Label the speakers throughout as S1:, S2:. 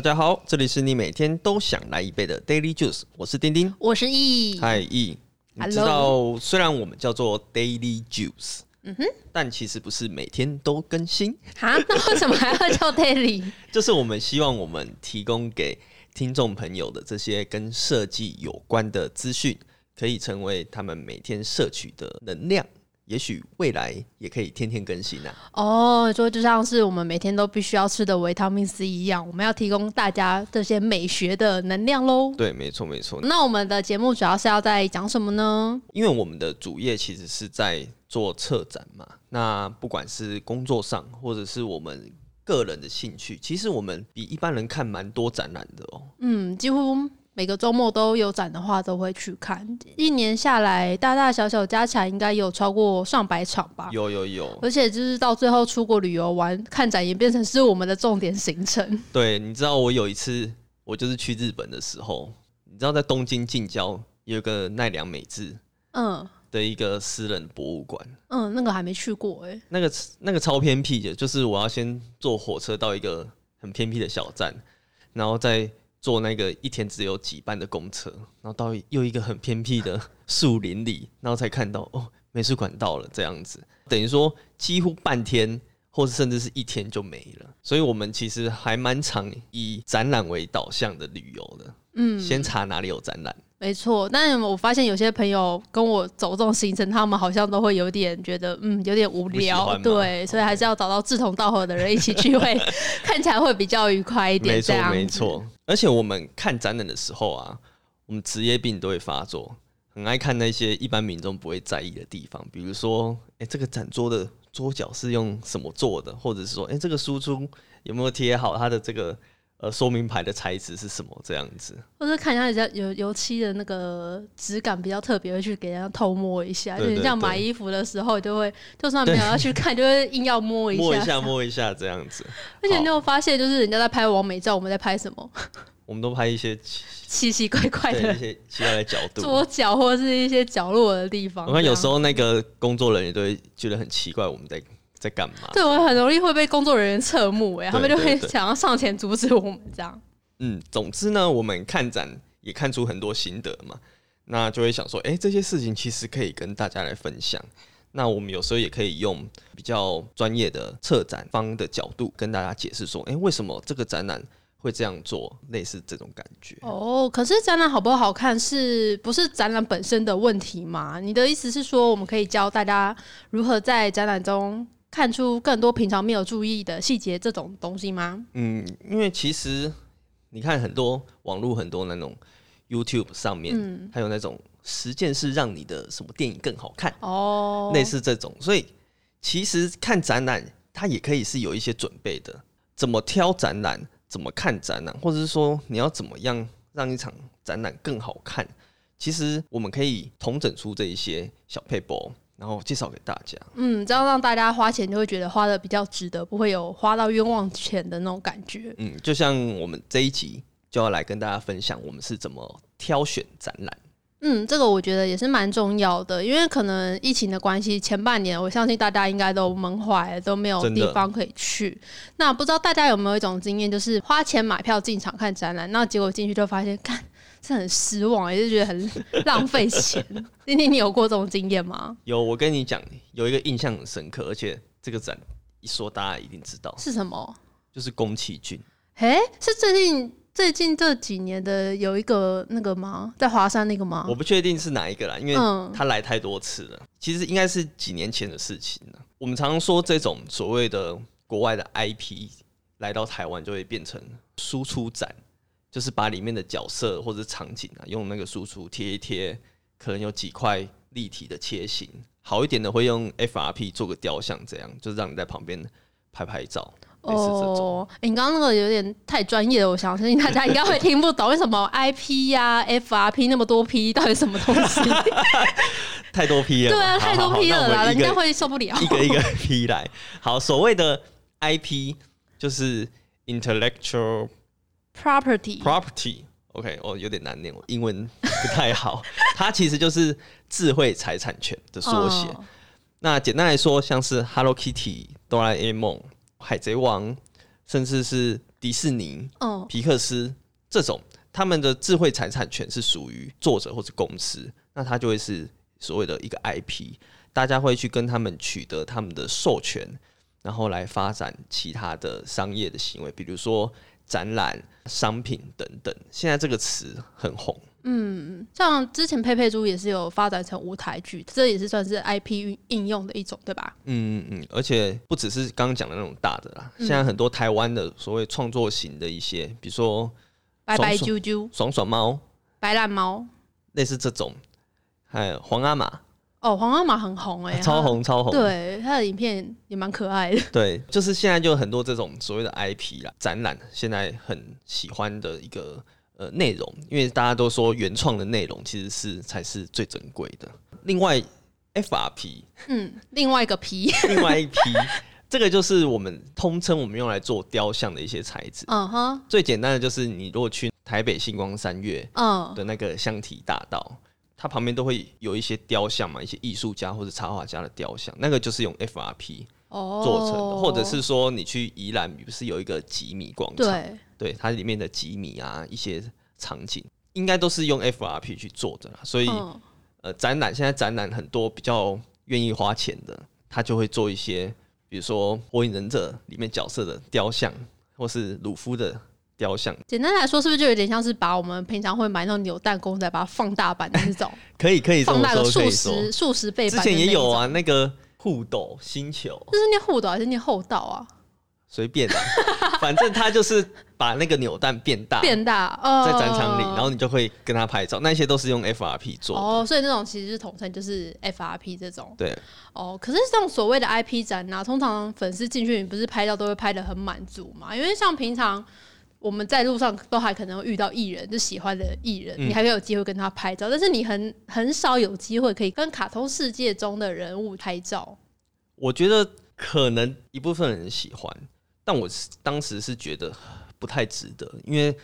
S1: 大家好，这里是你每天都想来一杯的 Daily Juice，我是丁丁。
S2: 我是易
S1: 嗨易你知道虽然我们叫做 Daily Juice，嗯哼，但其实不是每天都更新，
S2: 哈，那为什么还要叫 daily？
S1: 就是我们希望我们提供给听众朋友的这些跟设计有关的资讯，可以成为他们每天摄取的能量。也许未来也可以天天更新啊！
S2: 哦，说就像是我们每天都必须要吃的维他命 C 一样，我们要提供大家这些美学的能量喽。
S1: 对，没错，没错。
S2: 那我们的节目主要是要在讲什么呢？
S1: 因为我们的主业其实是在做策展嘛，那不管是工作上，或者是我们个人的兴趣，其实我们比一般人看蛮多展览的哦。
S2: 嗯，几乎每个周末都有展的话，都会去看。一年下来，大大小小加起来应该有超过上百场吧。
S1: 有有有，
S2: 而且就是到最后出国旅游玩看展，也变成是我们的重点行程。
S1: 对，你知道我有一次，我就是去日本的时候，你知道在东京近郊有一个奈良美智
S2: 嗯
S1: 的一个私人博物馆，
S2: 嗯，那个还没去过哎、
S1: 那个那个超偏僻的，就是我要先坐火车到一个很偏僻的小站，然后再坐那个一天只有几班的公车，然后到又一个很偏僻的树林里，然后才看到哦，美术馆到了这样子，等于说几乎半天。或是甚至是一天就没了，所以我们其实还蛮常以展览为导向的旅游的。嗯，先查哪里有展览，
S2: 没错，但我发现有些朋友跟我走这种行程，他们好像都会有点觉得，嗯，有点无聊，对，所以还是要找到志同道合的人一起聚，会 看起来会比较愉快一点。
S1: 没错
S2: 这样子
S1: 没，错。而且我们看展览的时候啊，我们职业病都会发作，很爱看那些一般民众不会在意的地方，比如说，哎、这个展桌的桌角是用什么做的，或者是说，哎、这个输出有没有贴好它的这个呃说明牌的材质是什么这样子。
S2: 或者看一下人家油油漆的那个质感比较特别，会去给人家偷摸一下。就你像
S1: 对
S2: 买衣服的时候，就会就算没有要去看，就会硬要摸一下。
S1: 摸一下，摸一下这样子。
S2: 而且你有发现，就是人家在拍完美照，我们在拍什么
S1: 我们都拍一些奇
S2: 奇奇怪怪
S1: 的一
S2: 的
S1: 些奇怪的角度。
S2: 桌角或者是一些角落的地方。
S1: 我看有时。
S2: 候
S1: 那个工作人员都会觉得很奇怪，我们在在干嘛？
S2: 对，我很容易会被工作人员侧目，哎，他们就会想要上前阻止我们这样。
S1: 嗯，总之呢，我们看展也看出很多心得嘛，那就会想说，哎、这些事情其实可以跟大家来分享。那我们有时候也可以用比较专业的策展方的角度跟大家解释说，哎、为什么这个展览会这样做，类似这种感觉。
S2: 哦，可是展览好不好看，是不是展览本身的问题嘛？你的意思是说，我们可以教大家如何在展览中看出更多平常没有注意的细节这种东西吗？
S1: 嗯，因为其实你看很多网络很多那种 YouTube 上面，
S2: 嗯。
S1: 还有那种十件事让你的什么电影更好看，
S2: 哦，
S1: 类似这种，所以其实看展览它也可以是有一些准备的，怎么挑展览，怎么看展览，或者是说你要怎么样让一场展览更好看，其实我们可以统整出这一些小配博，然后介绍给大家。
S2: 嗯，这样让大家花钱就会觉得花的比较值得，不会有花到冤枉钱的那种感觉。
S1: 嗯，就像我们这一集就要来跟大家分享我们是怎么挑选展览。
S2: 嗯，这个我觉得也是蛮重要的，因为可能疫情的关系，前半年我相信大家应该都闷坏了，都没有地方可以去。那不知道大家有没有一种经验，就是花钱买票进场看展览，那结果进去就发现，看，是很失望，也是觉得很 浪费钱。今天你有过这种经验吗？
S1: 有，我跟你讲，有一个印象很深刻，而且这个展一说大家一定知道，
S2: 是什么？
S1: 就是宫崎骏。
S2: 诶，是最近最近这几年的有一个那个吗？在华山那个吗
S1: 我？不确定是哪一个啦，因为
S2: 嗯
S1: 他来太多次了。其实应该是几年前的事情了。我们常常说这种所谓的国外的 IP 来到台湾就会变成输出展，就是把里面的角色或者场景啊，用那个输出贴一贴，可能有几块立体的切形。好一点的会用 FRP 做个雕像，这样就让你在旁边拍拍照。
S2: 哦，诶你刚刚那个有点太专业了，我相信大家应该会听不懂，为什么 IP 呀、FRP 那么多 P 到底什么东西？
S1: 太多 P 了嘛，
S2: 对啊，太多 P 了啦，人家会受不了。
S1: 一个一个 P 来。好，所谓的 IP 就是 intellectual
S2: Property
S1: property。OK，哦，有点难念，我英文不太好。它其实就是智慧财产权的缩写。
S2: 哦
S1: 那简单来说，像是 Hello Kitty、哆啦 A 梦、海贼王，甚至是迪士尼、
S2: 嗯，
S1: 皮克斯这种，他们的智慧财产权是属于作者或者公司，那它就会是所谓的一个 IP，大家会去跟他们取得他们的授权，然后来发展其他的商业的行为，比如说展览、商品等等。现在这个词很红，嗯
S2: 像之前佩佩猪也是有发展成舞台剧，这也是算是 IP 运应用的一种，对吧？
S1: 嗯嗯嗯，而且不只是刚刚讲的那种大的啦，现在很多台湾的所谓创作型的一些，比如说
S2: 白白啾啾、
S1: 爽爽猫，
S2: 白烂猫，
S1: 类似这种，还有皇阿玛，
S2: 哦，黄阿玛很红哎、
S1: 超红超红，
S2: 对，他的影片也蛮可爱的。
S1: 对，就是现在就有很多这种所谓的 IP 啦，展览现在很喜欢的一个呃内容，因为大家都说原创的内容其实是才是最珍贵的。另外，FRP
S2: 嗯，另外一个 P，，
S1: 另外一批，这个就是我们通称我们用来做雕像的一些材质。
S2: 嗯哼，
S1: 最简单的就是你如果去台北星光三月
S2: 嗯，
S1: 的那个香体大道，它旁边都会有一些雕像嘛，一些艺术家或者插画家的雕像，那个就是用 FRP
S2: 哦，
S1: 做成的，或者是说你去宜兰，不是有一个吉米广场？
S2: 对，
S1: 对，它里面的吉米啊，一些场景应该都是用 FRP 去做的啦。所以、
S2: 嗯，
S1: 呃，展览现在展览很多比较愿意花钱的，他就会做一些，比如说《火影忍者》里面角色的雕像，或是鲁夫的雕像，
S2: 简单来说，是不是就有点像是把我们平常会买那种扭蛋公仔，把它放大版的那种，
S1: 可以可以
S2: 放大个数。十数十倍
S1: 之
S2: 版之，
S1: 前也有啊，那个互斗星球，
S2: 这是念护岛还是念厚道啊？
S1: 随便啊，反正他就是把那个扭蛋变大，
S2: 变大，呃，
S1: 在展场里，然后你就会跟他拍照，那些都是用 FRP 做的。
S2: 哦，所以那种其实是统称就是 FRP 这种。
S1: 对，
S2: 哦，可是这种所谓的 IP 展啊，通常粉丝进去，你不是拍照都会拍的很满足嘛？因为像平常我们在路上都还可能会遇到艺人，就喜欢的艺人，
S1: 嗯
S2: 你还会有机会跟他拍照，但是你很很少有机会可以跟卡通世界中的人物拍照。
S1: 我觉得可能一部分人喜欢，但我是当时是觉得不太值得，因为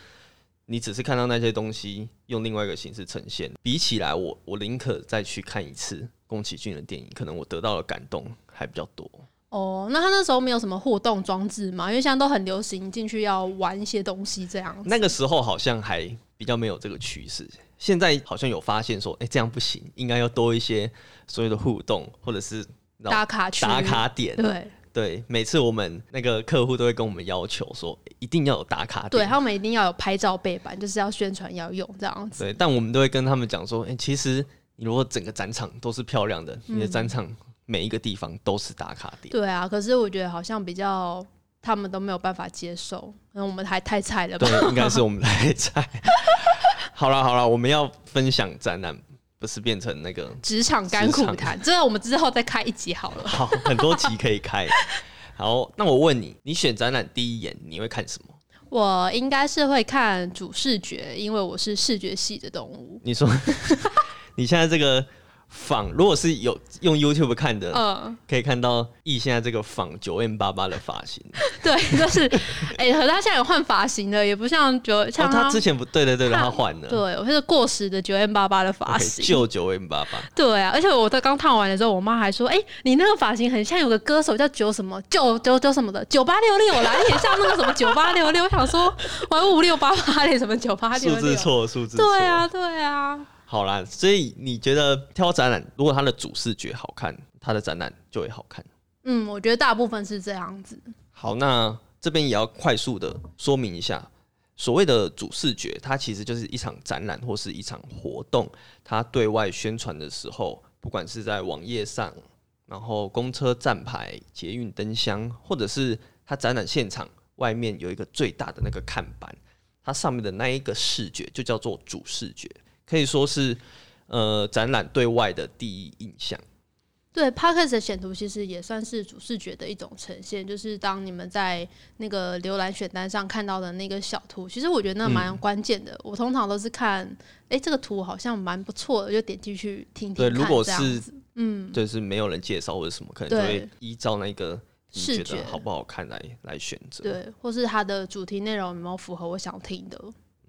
S1: 你只是看到那些东西用另外一个形式呈现，比起来我我宁可再去看一次宫崎骏的电影，可能我得到的感动还比较多。
S2: 哦，那他那时候没有什么互动装置嘛？因为现在都很流行进去要玩一些东西这样子。
S1: 那个时候好像还比较没有这个趋势，现在好像有发现说，哎、这样不行，应该要多一些所有的互动，或者是
S2: 打卡
S1: 打卡点。
S2: 对
S1: 对，每次我们那个客户都会跟我们要求说，一定要有打卡点。
S2: 对，他们一定要有拍照背板，就是要宣传要用这样子。
S1: 对，但我们都会跟他们讲说，哎、其实你如果整个展场都是漂亮的，你的展场每一个地方都是打卡点。
S2: 对啊，可是我觉得好像比较他们都没有办法接受，可能我们还太菜了吧？
S1: 对，应该是我们太菜。好了好了，我们要分享展览，不是变成那个
S2: 职场甘苦谈，这个我们之后再开一集好了。
S1: 好很多集可以开。好，那我问你，你选展览第一眼你会看什么？
S2: 我应该是会看主视觉，因为我是视觉系的动物。
S1: 你说 你现在这个仿，如果是有用 YouTube 看的，
S2: 嗯，
S1: 可以看到易现在这个仿九 M 八八的发型。
S2: 对，就是，哎、可是他现在有换发型了，也不像九
S1: 哦，
S2: 像
S1: 他之前不对对对，
S2: 他
S1: 他换了，
S2: 对，我是过时的九 M 八八的发型。
S1: 旧九 M 八八。
S2: 对啊，而且我在刚烫完的时候，我妈还说：“哎、你那个发型很像有个歌手叫九什么九九九什么的九八六六啦，你也像那个什么九八六六。”我想说，玩五六八八类什么九八六
S1: 数字？错，数字错。
S2: 对啊，对啊。
S1: 好啦，所以你觉得挑展览，如果它的主视觉好看，它的展览就会好看。
S2: 嗯，我觉得大部分是这样子。
S1: 好，那这边也要快速的说明一下，所谓的主视觉，它其实就是一场展览或是一场活动，它对外宣传的时候，不管是在网页上，然后公车站牌、捷运灯箱，或者是它展览现场外面有一个最大的那个看板，它上面的那一个视觉就叫做主视觉，可以说是呃展览对外的第一印象。
S2: 对 p a r k e s 的选图其实也算是主视觉的一种呈现，就是当你们在那个浏览选单上看到的那个小图，其实我觉得那蛮关键的。我通常都是看，哎、这个图好像蛮不错的，就点进去听听
S1: 对，如果是
S2: 嗯，
S1: 就是没有人介绍或者什么，可能就会依照那个
S2: 视觉
S1: 好不好看来来选择。
S2: 对，或是它的主题内容有没有符合我想听的？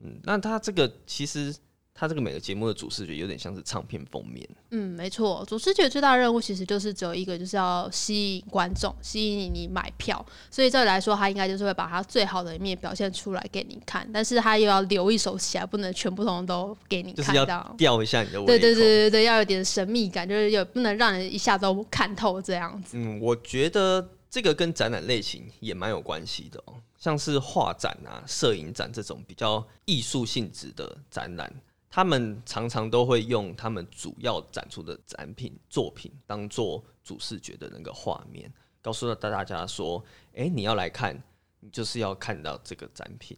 S1: 嗯，那它这个其实它这个每个节目的主视觉有点像是唱片封面。
S2: 嗯，没错，主视觉最大的任务其实就是只有一个，就是要吸引观众，吸引你买票。所以这来说，它应该就是会把它最好的一面表现出来给你看，但是它又要留一手起来，不能全部通通都给你看，
S1: 就是要
S2: 这样。
S1: 吊一下你的。
S2: 对对对对对，要有点神秘感，就是有不能让人一下都看透这样子。
S1: 嗯，我觉得这个跟展览类型也蛮有关系的哦，像是画展啊、摄影展这种比较艺术性质的展览，他们常常都会用他们主要展出的展品作品当做主视觉的那个画面，告诉了大家说，诶，你要来看，你就是要看到这个展品，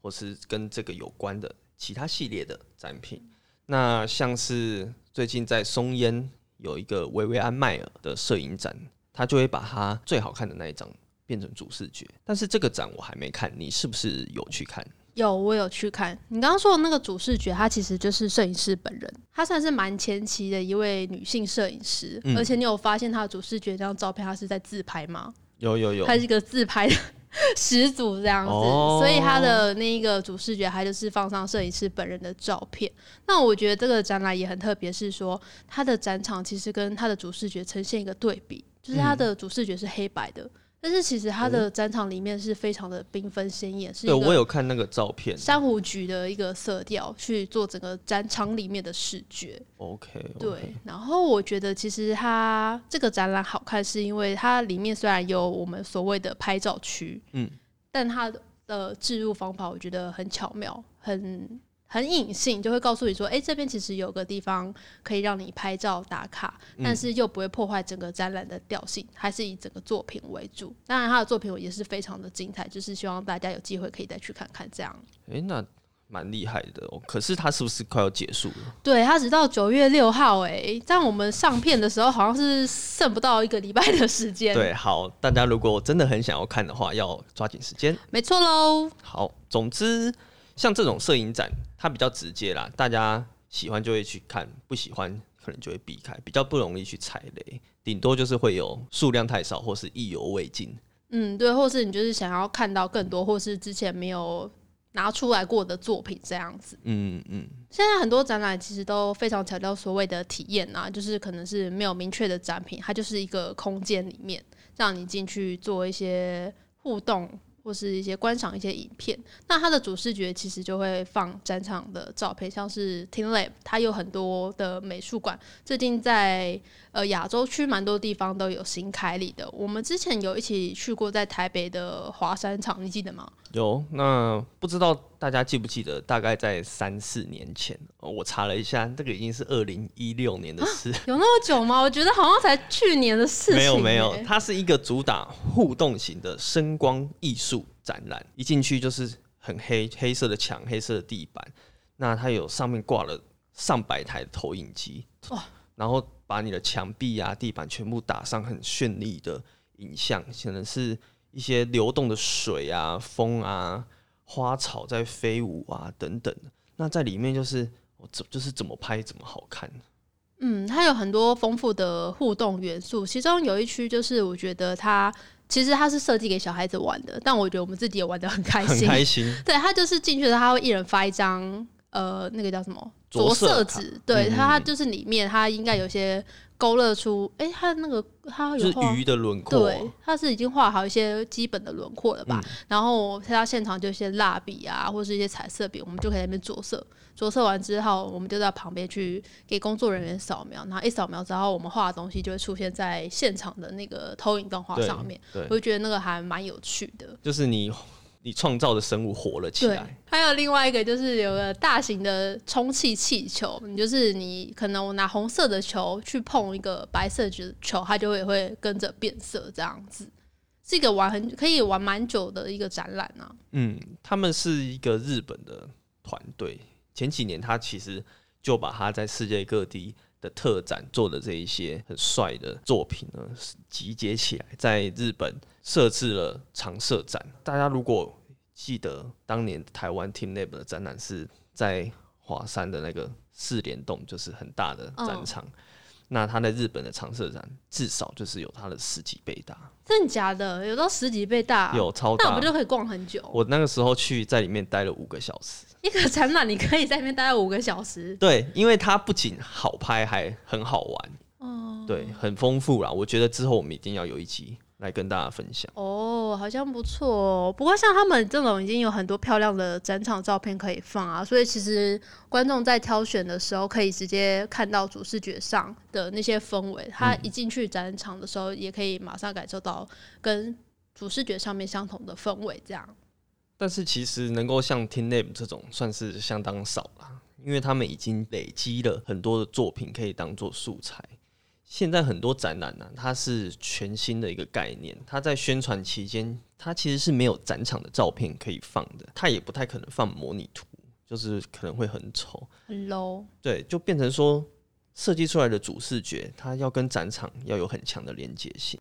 S1: 或是跟这个有关的其他系列的展品。那像是最近在松烟有一个薇薇安迈尔的摄影展，他就会把他最好看的那一张变成主视觉。但是这个展我还没看，你是不是有去看？
S2: 有，我有去看。你刚刚说的那个主视觉，她其实就是摄影师本人，她算是蛮前期的一位女性摄影师。
S1: 嗯
S2: 而且你有发现她的主视觉这张照片，她是在自拍吗？
S1: 有有有
S2: 她，是一个自拍的 始祖这样子，
S1: 哦
S2: 所以她的那一个主视觉，她就是放上摄影师本人的照片。那我觉得这个展览也很特别，是说它的展场其实跟它的主视觉呈现一个对比，就是它的主视觉是黑白的，但是其实它的展场里面是非常的缤纷鲜艳，是
S1: 我有看那个照片。
S2: 珊瑚橘的一个色调去做整个展场里面的视觉。
S1: OK，,
S2: 对，然后我觉得其实它这个展览好看，是因为它里面虽然有我们所谓的拍照区，
S1: 嗯，
S2: 但它的置入方法我觉得很巧妙，很很隐性，就会告诉你说，哎、这边其实有个地方可以让你拍照打卡，
S1: 嗯
S2: 但是又不会破坏整个展览的调性，还是以整个作品为主。当然，他的作品也是非常的精彩，就是希望大家有机会可以再去看看这样。
S1: 诶，那蛮厉害的哦。可是他是不是快要结束了？
S2: 对，他直到九月六号，哎，但我们上片的时候，好像是剩不到一个礼拜的时间。，
S1: 对，好，大家如果真的很想要看的话，要抓紧时间。
S2: 没错喽。
S1: 好，总之像这种摄影展，它比较直接啦，大家喜欢就会去看，不喜欢可能就会避开，比较不容易去踩雷，顶多就是会有数量太少或是意犹未尽。
S2: 嗯，对，或是你就是想要看到更多，或是之前没有拿出来过的作品这样子。
S1: 嗯嗯，
S2: 现在很多展览其实都非常强调所谓的体验啊，就是可能是没有明确的展品，它就是一个空间里面让你进去做一些互动。或是一些观赏一些影片，那它的主视觉其实就会放展场的照片，像是 Team Lab，它有很多的美术馆，最近在呃亚洲区蛮多地方都有新开立的。我们之前有一起去过在台北的华山场，你记得吗？
S1: 有。那不知道大家记不记得，大概在三四年前，哦我查了一下，这个已经是二零一六年的事。
S2: 有那么久吗？我觉得好像才去年的事情、
S1: 没有没有
S2: 欸，
S1: 它是一个主打互动型的声光艺术展览，一进去就是很黑黑色的墙、黑色的地板，那它有上面挂了上百台的投影机，
S2: 哇
S1: 然后把你的墙壁啊、地板全部打上很绚丽的影像，可能是一些流动的水啊、风啊、花草在飞舞啊等等的。那在里面就是我怎就是怎么拍怎么好看。
S2: 嗯，它有很多丰富的互动元素，其中有一区就是我觉得它其实它是设计给小孩子玩的，但我觉得我们自己也玩的很开心
S1: 很
S2: 心。
S1: 开心，
S2: 对，它就是进去的，他会一人发一张呃，那个叫什么
S1: 着
S2: 着色纸，对，
S1: 嗯
S2: 它它就是里面它应该有些勾勒出，哎、它那个它
S1: 就是
S2: 有画
S1: 鱼的轮廓。
S2: 对，它是已经画好一些基本的轮廓了吧？
S1: 嗯
S2: 然后它现场就一些蜡笔啊，或是一些彩色笔，我们就可以在那边着色。着色完之后，我们就在旁边去给工作人员扫描，然后一扫描之后，我们画的东西就会出现在现场的那个投影动画上面。
S1: 对
S2: 我就觉得那个还蛮有趣的。
S1: 就是你你创造的生物活了起
S2: 对
S1: 来。，
S2: 还有另外一个就是有个大型的充气气球，你就是你可能我拿红色的球去碰一个白色的球，它就会会跟着变色，这样子是一个玩很可以玩蛮久的一个展览啊。
S1: 嗯，他们是一个日本的团队，前几年他其实就把他在世界各地的特展做的这一些很帅的作品呢，是集结起来，在日本设置了常设展。大家如果记得当年台湾 Team Lab 的展览是在华山的那个四联动，就是很大的展场。那它在日本的常设展至少就是有它的十几倍大，
S2: 真的假的？有到十几倍大？
S1: 有超大
S2: 那我们。就可以逛很久？
S1: 我那个时候去在里面待了五个小时。
S2: 一个展览你可以在里面待五个小时。
S1: 对，因为它不仅好拍，还很好玩，
S2: 哦，
S1: 对，很丰富啦。我觉得之后我们一定要有一集来跟大家分享。
S2: 哦，好像不错哦。不过像他们这种已经有很多漂亮的展场照片可以放啊，所以其实观众在挑选的时候可以直接看到主视觉上的那些氛围。他一进去展场的时候，也可以马上感受到跟主视觉上面相同的氛围。这样，
S1: 但是其实能够像 Team Name 这种算是相当少啦，因为他们已经累积了很多的作品可以当做素材。现在很多展览呢、它是全新的一个概念，它在宣传期间，它其实是没有展场的照片可以放的，它也不太可能放模拟图，就是可能会很丑。
S2: 很 low。
S1: 对，就变成说设计出来的主视觉，它要跟展场要有很强的连接性。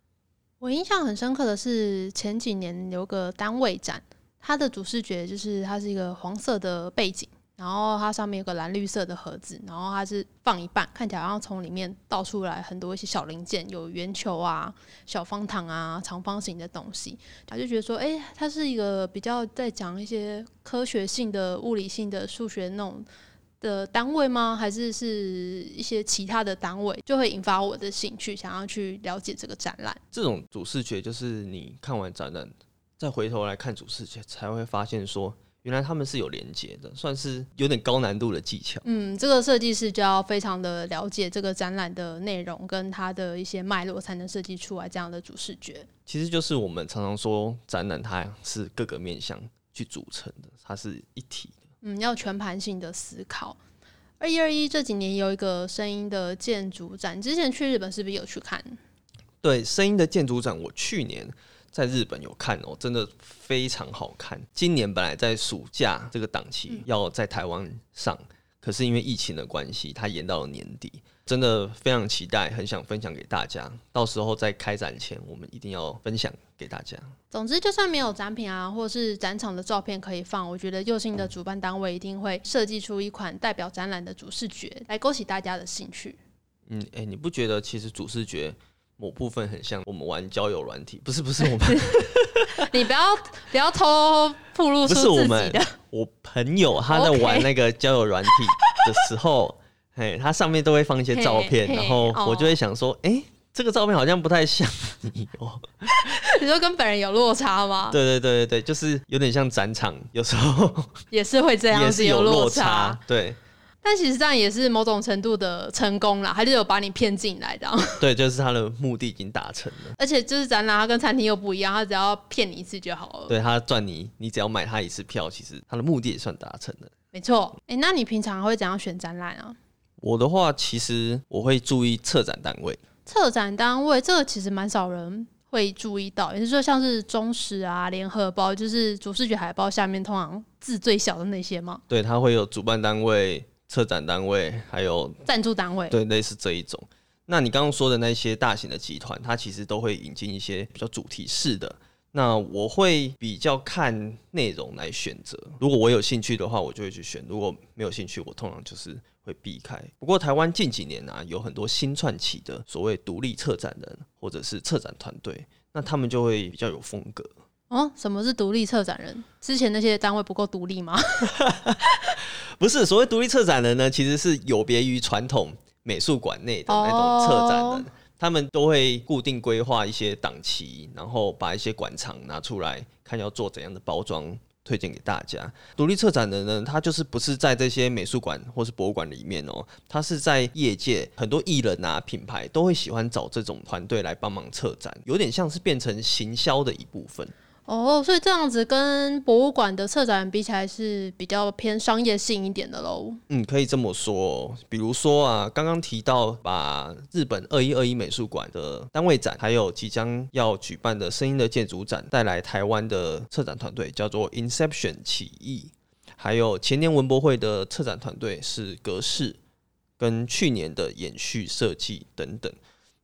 S2: 我印象很深刻的是前几年有个单位展，它的主视觉就是它是一个黄色的背景，然后它上面有个蓝绿色的盒子，然后它是放一半，看起来好像从里面倒出来很多一些小零件，有圆球啊、小方糖啊、长方形的东西，他就觉得说，哎、它是一个比较在讲一些科学性的、物理性的、数学那种。的单位吗？还是是一些其他的单位，就会引发我的兴趣，想要去了解这个展览。
S1: 这种主视觉就是你看完展览，再回头来看主视觉，才会发现说，原来他们是有连接的，算是有点高难度的技巧。
S2: 嗯，这个设计师就要非常的了解这个展览的内容跟它的一些脉络，才能设计出来这样的主视觉。
S1: 其实就是我们常常说，展览它是各个面向去组成的，它是一体的。
S2: 嗯，要全盘性的思考。二一二一这几年有一个声音的建筑展，之前去日本是不是有去看？
S1: 对，声音的建筑展，我去年在日本有看哦，真的非常好看。今年本来在暑假这个档期要在台湾上，可是因为疫情的关系，它延到了年底。真的非常期待，很想分享给大家。到时候在开展前，我们一定要分享给大家。
S2: 总之，就算没有展品啊，或是展场的照片可以放，我觉得右信的主办单位一定会设计出一款代表展览的主视觉，来勾起大家的兴趣。
S1: 嗯，哎、你不觉得其实主视觉某部分很像我们玩交友软体？不是，不是 我们，
S2: 你不要不要偷透露出
S1: 不是我
S2: 自己
S1: 们
S2: 的。
S1: 我朋友他在玩那个交友软体的时候，哎，他上面都会放一些照片，然后
S2: 哦
S1: 我就会想说，哎、这个照片好像不太像你哦。
S2: 你说跟本人有落差吗？
S1: 对对对对对，就是有点像展场，有时候
S2: 也是会这样子
S1: 也是有
S2: 落
S1: 差。对
S2: 但其实这样也是某种程度的成功啦，他就有把你骗进来的。
S1: 对，就是他的目的已经达成了。
S2: 而且就是展览，它跟餐厅又不一样，他只要骗你一次就好了。
S1: 对他赚你，你只要买他一次票，其实他的目的也算达成了。
S2: 没错。哎、那你平常会怎样选展览啊？
S1: 我的话，其实我会注意策展单位。
S2: 策展单位这个其实蛮少人会注意到，也就是说像是中实啊、联合包，就是主视觉海报下面通常字最小的那些嘛，
S1: 对，它会有主办单位、策展单位，还有
S2: 赞助单位。
S1: 对类似这一种。那你刚刚说的那些大型的集团，它其实都会引进一些比较主题式的。那我会比较看内容来选择，如果我有兴趣的话，我就会去选；如果没有兴趣，我通常就是会避开。不过台湾近几年啊，有很多新串起的所谓独立策展人或者是策展团队，那他们就会比较有风格。
S2: 哦，什么是独立策展人？之前那些单位不够独立吗？
S1: 不是所谓独立策展人呢，其实是有别于传统美术馆内的那种策展人，
S2: 哦
S1: 他们都会固定规划一些档期，然后把一些馆藏拿出来，看要做怎样的包装。推荐给大家，独立策展人呢，他就是不是在这些美术馆或是博物馆里面哦，他是在业界很多艺人啊、品牌都会喜欢找这种团队来帮忙策展，有点像是变成行销的一部分。
S2: 哦，所以这样子跟博物馆的策展比起来是比较偏商业性一点的喽。
S1: 嗯，可以这么说。比如说啊，刚刚提到把日本二一二一美术馆的单位展，还有即将要举办的声音的建筑展，带来台湾的策展团队叫做 Inception 起义，还有前年文博会的策展团队是格式，跟去年的延续设计等等，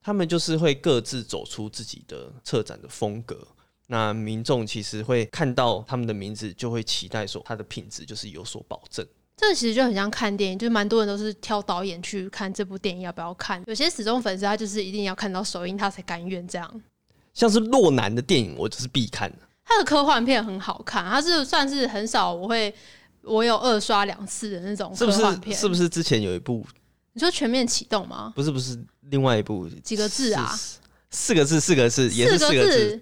S1: 他们就是会各自走出自己的策展的风格。那民众其实会看到他们的名字，就会期待说它的品质就是有所保证。
S2: 这其实就很像看电影，就是蛮多人都是挑导演去看这部电影要不要看。有些死忠粉丝他就是一定要看到首映他才甘愿这样。
S1: 像是洛南的电影，我就是必看的。
S2: 他的科幻片很好看，他是算是很少我会我有二刷两次的那种
S1: 是不是？
S2: 科幻片。
S1: 是不是之前有一部？
S2: 你说全面启动吗？
S1: 不是，不是，另外一部
S2: 几个字啊？
S1: 四四个字，四个字，也是
S2: 四
S1: 四个字。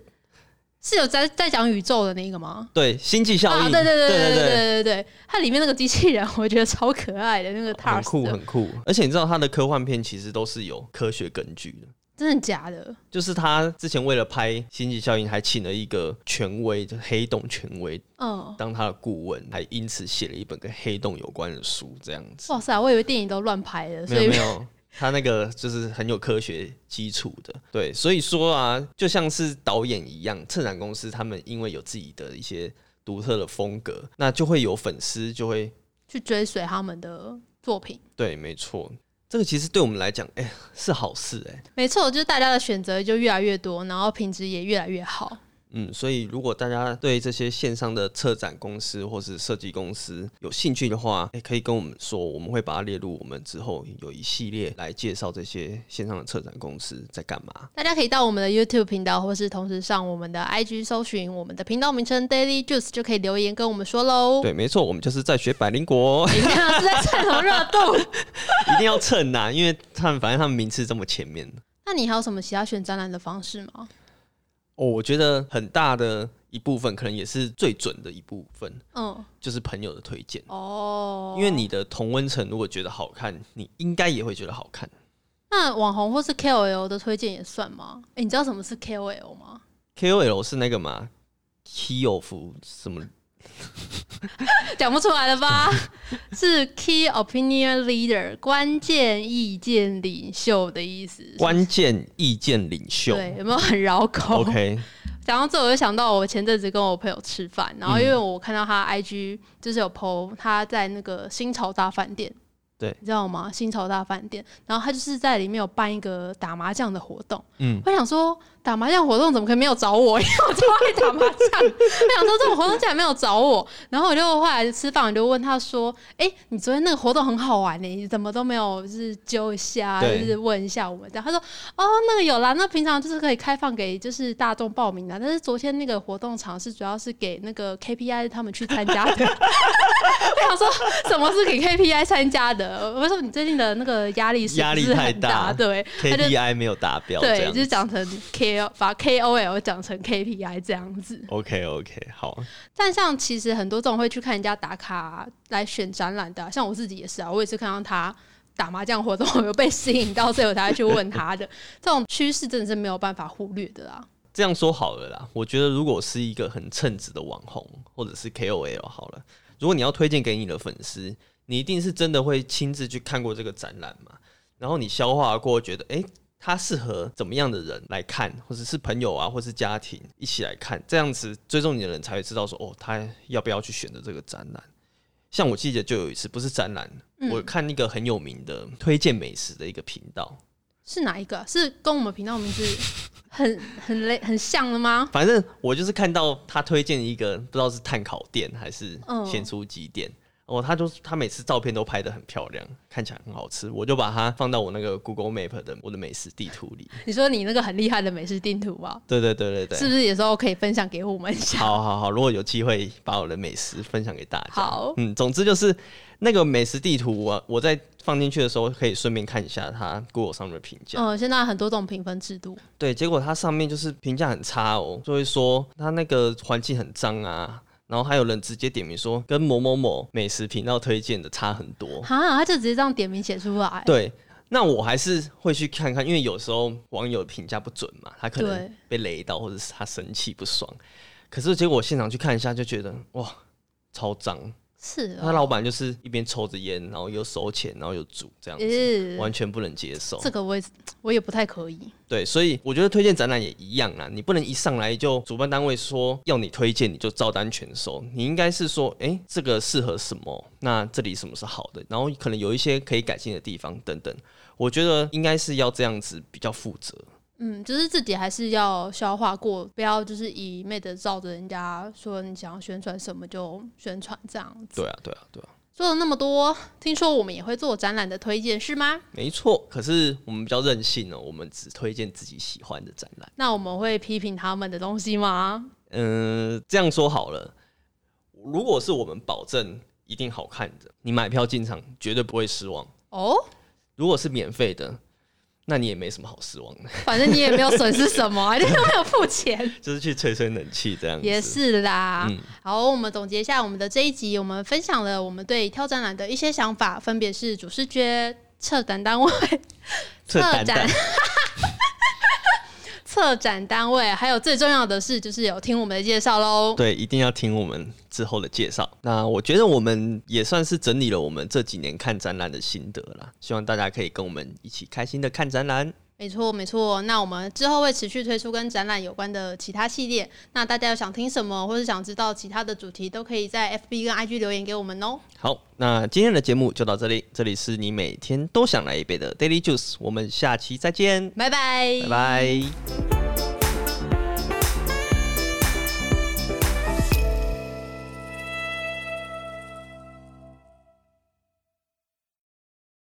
S2: 字，是有在在讲宇宙的那个吗？
S1: 对，星际效应。
S2: 啊，对对对
S1: 对
S2: 对对对对，它里面那个机器人，我觉得超可爱的，那个
S1: 很
S2: Tars 的
S1: 酷很酷。而且你知道，它的科幻片其实都是有科学根据的。
S2: 真的假的？
S1: 就是他之前为了拍《星际效应》，还请了一个权威，就黑洞权威
S2: 嗯，
S1: 当他的顾问，还因此写了一本跟黑洞有关的书，这样子。
S2: 哇塞，我以为电影都乱拍的，
S1: 没
S2: 所以
S1: 有没有，他那个就是很有科学基础的。对，所以说啊，就像是导演一样，策展公司他们因为有自己的一些独特的风格，那就会有粉丝就会
S2: 去追随他们的作品。
S1: 对，没错。这个其实对我们来讲，哎、是好事哎、
S2: 没错，就是大家的选择就越来越多，然后品质也越来越好。
S1: 嗯，所以如果大家对这些线上的策展公司或是设计公司有兴趣的话，也、可以跟我们说，我们会把它列入我们之后有一系列来介绍这些线上的策展公司在干嘛。
S2: 大家可以到我们的 YouTube 频道，或是同时上我们的 IG 搜寻我们的频道名称 Daily Juice，就可以留言跟我们说喽。
S1: 对，没错，我们就是在学百灵果，
S2: 你看是在蹭什么热度？
S1: 一定要蹭呐、因为他们反正他们名次这么前面。
S2: 那你还有什么其他选展览的方式吗？
S1: 哦，我觉得很大的一部分，可能也是最准的一部分，
S2: 嗯，
S1: 就是朋友的推荐。
S2: 哦，
S1: 因为你的同温层如果觉得好看，你应该也会觉得好看。
S2: 那网红或是 KOL 的推荐也算吗？哎、你知道什么是 KOL 吗
S1: ？KOL 是那个嘛，Key of 什么？
S2: 讲不出来了吧？是 Key Opinion Leader，关键意见领袖的意思。
S1: 关键意见领袖。
S2: 对，有没有很绕口
S1: OK，
S2: 讲到这，我就想到我前阵子跟我朋友吃饭，然后因为我看到他 IG 就是有 PO 他在那个新潮大饭店，
S1: 对
S2: 你知道吗？新潮大饭店，然后他就是在里面有办一个打麻将的活动。
S1: 嗯，
S2: 我想说打麻将活动怎么可以没有找我？因 为我超爱打麻将。我想说这种活动竟然没有找我，然后我就后来吃饭我就问他说：“哎、你昨天那个活动很好玩呢、你怎么都没有就是揪一下，就是问一下我们这样？”他说：“哦，那个有啦，那平常就是可以开放给就是大众报名的，但是昨天那个活动场是主要是给那个 KPI 他们去参加的。”我想说什么是给 KPI 参加的？我说你最近的那个压力是
S1: 压力太大
S2: 对
S1: ，KPI 没有达标，
S2: 对，就是讲成 K O 把 K O L 讲成 K P I 这样子。
S1: OK OK，好，
S2: 但像其实很多这种会去看人家打卡来选展览的啊、像我自己也是啊，我也是看到他打麻将活动，我有被吸引到，所以我才会去问他的。这种趋势真的是没有办法忽略的啦。
S1: 这样说好了啦。我觉得如果是一个很称职的网红或者是 KOL 好了，如果你要推荐给你的粉丝，你一定是真的会亲自去看过这个展览嘛，然后你消化过，觉得诶，它适合怎么样的人来看，或者是朋友啊，或是家庭一起来看，这样子追踪你的人才会知道说，哦，他要不要去选择这个展览。像我记得就有一次，不是展览，
S2: 嗯
S1: 我看一个很有名的推荐美食的一个频道，
S2: 是哪一个啊？是跟我们频道名字很很类很像的吗？
S1: 反正我就是看到他推荐一个不知道是碳烤店还是
S2: 嗯
S1: 咸酥鸡店。哦，他就他每次照片都拍的很漂亮，看起来很好吃，我就把它放到我那个 Google Map 的我的美食地图里。
S2: 你说你那个很厉害的美食地图吧？
S1: 对对对对对，
S2: 是不是有时候可以分享给我们一下？
S1: 好好好，如果有机会把我的美食分享给大家。
S2: 好
S1: 嗯，总之就是那个美食地图我我在放进去的时候，可以顺便看一下它 Google 上面的评价。
S2: 嗯，现在很多种评分制度。
S1: 对，结果它上面就是评价很差哦，就会说它那个环境很脏啊，然后还有人直接点名说跟某某某美食频道推荐的差很多。
S2: 哈，他就直接这样点名写出来。
S1: 对，那我还是会去看看，因为有时候网友评价不准嘛，他可能被雷到，或者是他生气不爽。可是结果我现场去看一下，就觉得哇，超脏。
S2: 是、
S1: 他
S2: 哦，
S1: 老板就是一边抽着烟，然后又收钱，然后又煮这样子，
S2: 呃
S1: 完全不能接受。
S2: 这个我也我也不太可以。
S1: 对，所以我觉得推荐展览也一样啦，你不能一上来就主办单位说要你推荐你就照单全收，你应该是说，诶，这个适合什么？那这里什么是好的？然后可能有一些可以改进的地方等等。我觉得应该是要这样子比较负责。
S2: 嗯，就是自己还是要消化过，不要就是一昧的照着人家说你想要宣传什么就宣传这样子。
S1: 对啊，对啊，对啊。
S2: 做了那么多，听说我们也会做展览的推荐是吗？
S1: 没错，可是我们比较任性哦，我们只推荐自己喜欢的展览。
S2: 那我们会批评他们的东西吗？
S1: 嗯、这样说好了，如果是我们保证一定好看的，你买票进场绝对不会失望。
S2: 哦，
S1: 如果是免费的，那你也没什么好失望。的，
S2: 反正你也没有损失什么，你又没有付钱，
S1: 就是去吹吹冷气这样子。
S2: 也是啦。
S1: 嗯。
S2: 好，我们总结一下我们的这一集，我们分享了我们对挑战栏的一些想法，分别是主视觉、策展单位、
S1: 策展
S2: 展、策展单位，还有最重要的是，就是有听我们的介绍喽。
S1: 对，一定要听我们之后的介绍。那我觉得我们也算是整理了我们这几年看展览的心得啦，希望大家可以跟我们一起开心的看展览。
S2: 没错，没错。那我们之后会持续推出跟展览有关的其他系列。那大家有想听什么，或是想知道其他的主题，都可以在 FB 跟 IG 留言给我们哦。
S1: 好，那今天的节目就到这里，这里是你每天都想来一杯的 Daily Juice，我们下期再见，
S2: 拜拜，
S1: 拜拜。